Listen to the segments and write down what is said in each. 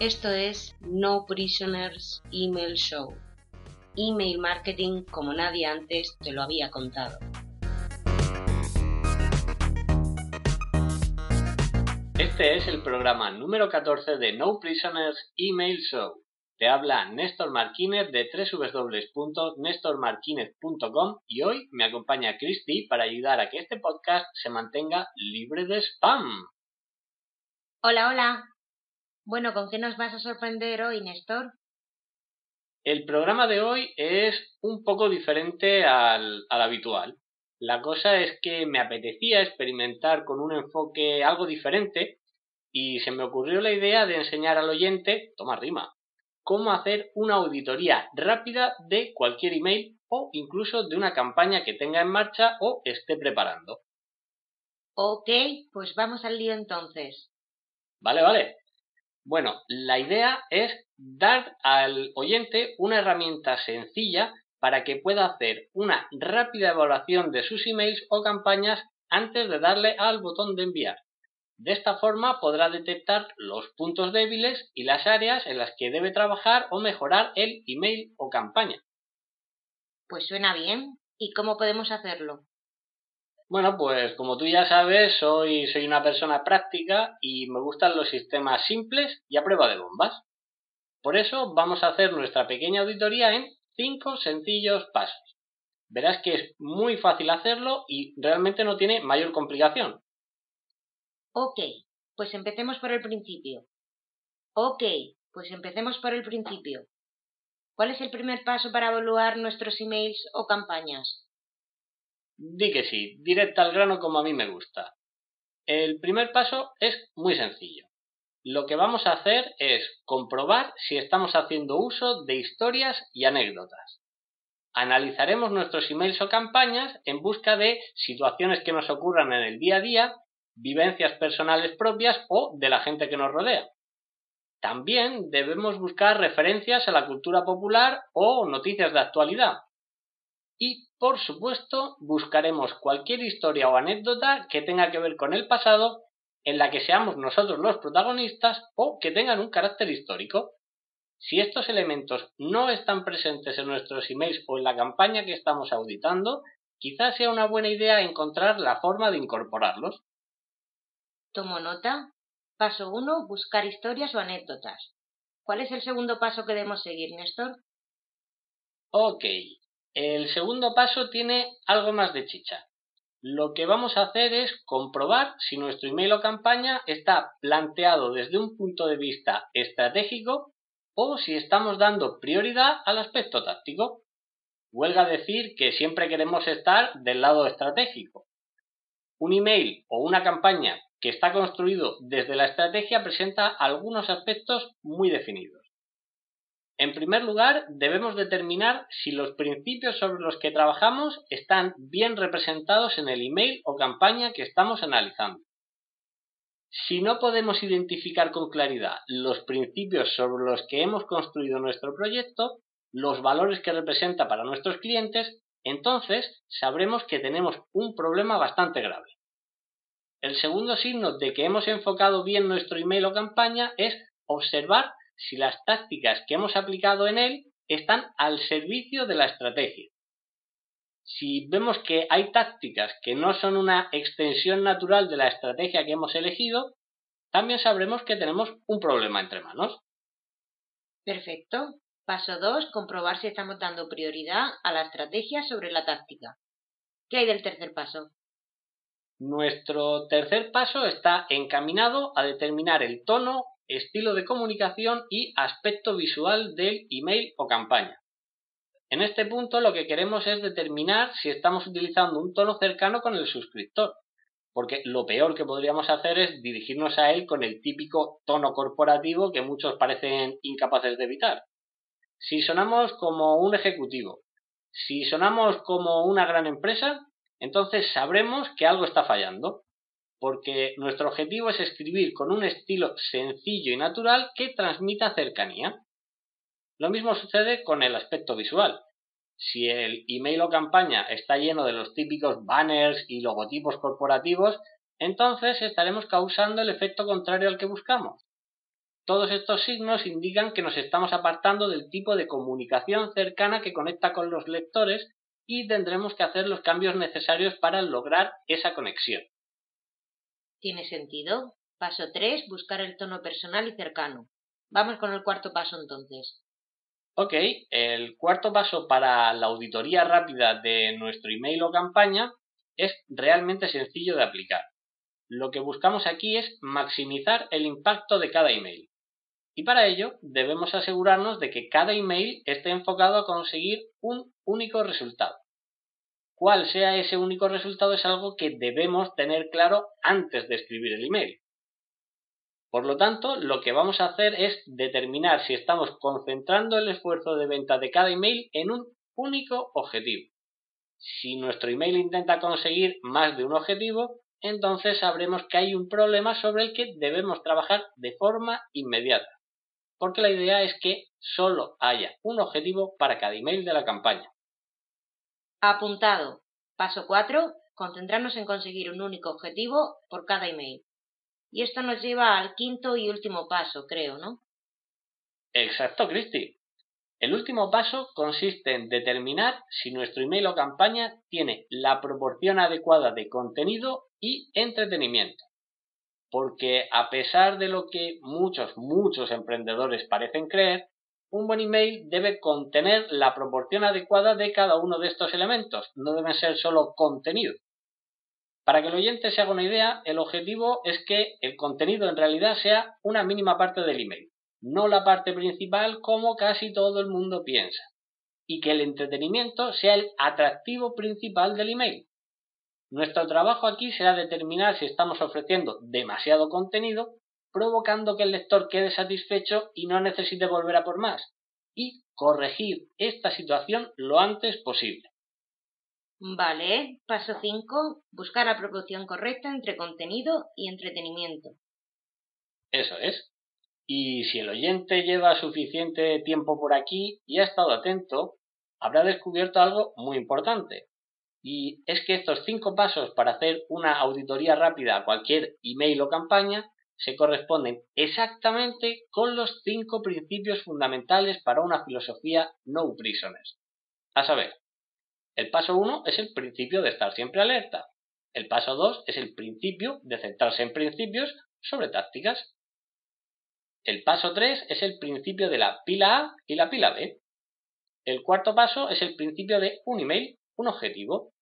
Esto es No Prisoners Email Show. Email marketing como nadie antes te lo había contado. Este es el programa número 14 de No Prisoners Email Show. Te habla Néstor Marquínez de www.nestormarquinez.com y hoy me acompaña Christy para ayudar a que este podcast se mantenga libre de spam. Hola, hola. Bueno, ¿con qué nos vas a sorprender hoy, Néstor? El programa de hoy es un poco diferente al, al habitual. La cosa es que me apetecía experimentar con un enfoque algo diferente y se me ocurrió la idea de enseñar al oyente, toma rima, cómo hacer una auditoría rápida de cualquier email o incluso de una campaña que tenga en marcha o esté preparando. Ok, pues vamos al lío entonces. Vale, vale. Bueno, la idea es dar al oyente una herramienta sencilla para que pueda hacer una rápida evaluación de sus emails o campañas antes de darle al botón de enviar. De esta forma podrá detectar los puntos débiles y las áreas en las que debe trabajar o mejorar el email o campaña. Pues suena bien. ¿Y cómo podemos hacerlo? Bueno, pues como tú ya sabes, soy, soy una persona práctica y me gustan los sistemas simples y a prueba de bombas. Por eso vamos a hacer nuestra pequeña auditoría en cinco sencillos pasos. Verás que es muy fácil hacerlo y realmente no tiene mayor complicación. Ok, pues empecemos por el principio. Ok, pues empecemos por el principio. ¿Cuál es el primer paso para evaluar nuestros emails o campañas? Di que sí, directa al grano como a mí me gusta. El primer paso es muy sencillo. Lo que vamos a hacer es comprobar si estamos haciendo uso de historias y anécdotas. Analizaremos nuestros emails o campañas en busca de situaciones que nos ocurran en el día a día vivencias personales propias o de la gente que nos rodea. También debemos buscar referencias a la cultura popular o noticias de actualidad. Y, por supuesto, buscaremos cualquier historia o anécdota que tenga que ver con el pasado en la que seamos nosotros los protagonistas o que tengan un carácter histórico. Si estos elementos no están presentes en nuestros emails o en la campaña que estamos auditando, quizás sea una buena idea encontrar la forma de incorporarlos. Tomo nota. Paso 1. Buscar historias o anécdotas. ¿Cuál es el segundo paso que debemos seguir, Néstor? Ok. El segundo paso tiene algo más de chicha. Lo que vamos a hacer es comprobar si nuestro email o campaña está planteado desde un punto de vista estratégico o si estamos dando prioridad al aspecto táctico. Huelga decir que siempre queremos estar del lado estratégico. Un email o una campaña que está construido desde la estrategia presenta algunos aspectos muy definidos. En primer lugar, debemos determinar si los principios sobre los que trabajamos están bien representados en el email o campaña que estamos analizando. Si no podemos identificar con claridad los principios sobre los que hemos construido nuestro proyecto, los valores que representa para nuestros clientes, entonces sabremos que tenemos un problema bastante grave. El segundo signo de que hemos enfocado bien nuestro email o campaña es observar si las tácticas que hemos aplicado en él están al servicio de la estrategia. Si vemos que hay tácticas que no son una extensión natural de la estrategia que hemos elegido, también sabremos que tenemos un problema entre manos. Perfecto. Paso 2. Comprobar si estamos dando prioridad a la estrategia sobre la táctica. ¿Qué hay del tercer paso? Nuestro tercer paso está encaminado a determinar el tono, estilo de comunicación y aspecto visual del email o campaña. En este punto lo que queremos es determinar si estamos utilizando un tono cercano con el suscriptor, porque lo peor que podríamos hacer es dirigirnos a él con el típico tono corporativo que muchos parecen incapaces de evitar. Si sonamos como un ejecutivo, si sonamos como una gran empresa, entonces sabremos que algo está fallando, porque nuestro objetivo es escribir con un estilo sencillo y natural que transmita cercanía. Lo mismo sucede con el aspecto visual. Si el email o campaña está lleno de los típicos banners y logotipos corporativos, entonces estaremos causando el efecto contrario al que buscamos. Todos estos signos indican que nos estamos apartando del tipo de comunicación cercana que conecta con los lectores y tendremos que hacer los cambios necesarios para lograr esa conexión. ¿Tiene sentido? Paso 3. Buscar el tono personal y cercano. Vamos con el cuarto paso entonces. Ok, el cuarto paso para la auditoría rápida de nuestro email o campaña es realmente sencillo de aplicar. Lo que buscamos aquí es maximizar el impacto de cada email. Y para ello debemos asegurarnos de que cada email esté enfocado a conseguir un único resultado. Cuál sea ese único resultado es algo que debemos tener claro antes de escribir el email. Por lo tanto, lo que vamos a hacer es determinar si estamos concentrando el esfuerzo de venta de cada email en un único objetivo. Si nuestro email intenta conseguir más de un objetivo, entonces sabremos que hay un problema sobre el que debemos trabajar de forma inmediata. Porque la idea es que solo haya un objetivo para cada email de la campaña. Apuntado. Paso 4. Concentrarnos en conseguir un único objetivo por cada email. Y esto nos lleva al quinto y último paso, creo, ¿no? Exacto, Cristi. El último paso consiste en determinar si nuestro email o campaña tiene la proporción adecuada de contenido y entretenimiento. Porque a pesar de lo que muchos, muchos emprendedores parecen creer, un buen email debe contener la proporción adecuada de cada uno de estos elementos, no deben ser solo contenido. Para que el oyente se haga una idea, el objetivo es que el contenido en realidad sea una mínima parte del email, no la parte principal como casi todo el mundo piensa, y que el entretenimiento sea el atractivo principal del email. Nuestro trabajo aquí será determinar si estamos ofreciendo demasiado contenido, provocando que el lector quede satisfecho y no necesite volver a por más, y corregir esta situación lo antes posible. Vale, paso 5. Buscar la proporción correcta entre contenido y entretenimiento. Eso es. Y si el oyente lleva suficiente tiempo por aquí y ha estado atento, habrá descubierto algo muy importante. Y es que estos cinco pasos para hacer una auditoría rápida a cualquier email o campaña se corresponden exactamente con los cinco principios fundamentales para una filosofía no prisoners. A saber, el paso 1 es el principio de estar siempre alerta. El paso 2 es el principio de centrarse en principios sobre tácticas. El paso 3 es el principio de la pila A y la pila B. El cuarto paso es el principio de un email, un objetivo.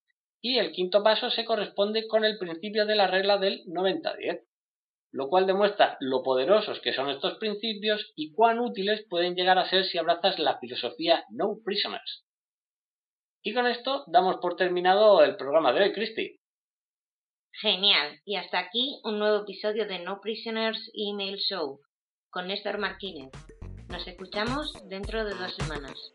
Y el quinto paso se corresponde con el principio de la regla del 90-10, lo cual demuestra lo poderosos que son estos principios y cuán útiles pueden llegar a ser si abrazas la filosofía No Prisoners. Y con esto damos por terminado el programa de hoy, Cristi. Genial. Y hasta aquí un nuevo episodio de No Prisoners Email Show con Néstor Martínez. Nos escuchamos dentro de dos semanas.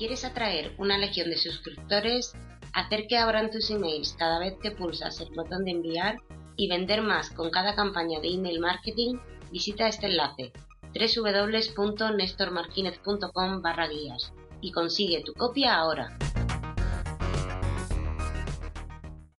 Quieres atraer una legión de suscriptores, hacer que abran tus emails cada vez que pulsas el botón de enviar y vender más con cada campaña de email marketing, visita este enlace www.nestormarquinez.com barra guías y consigue tu copia ahora.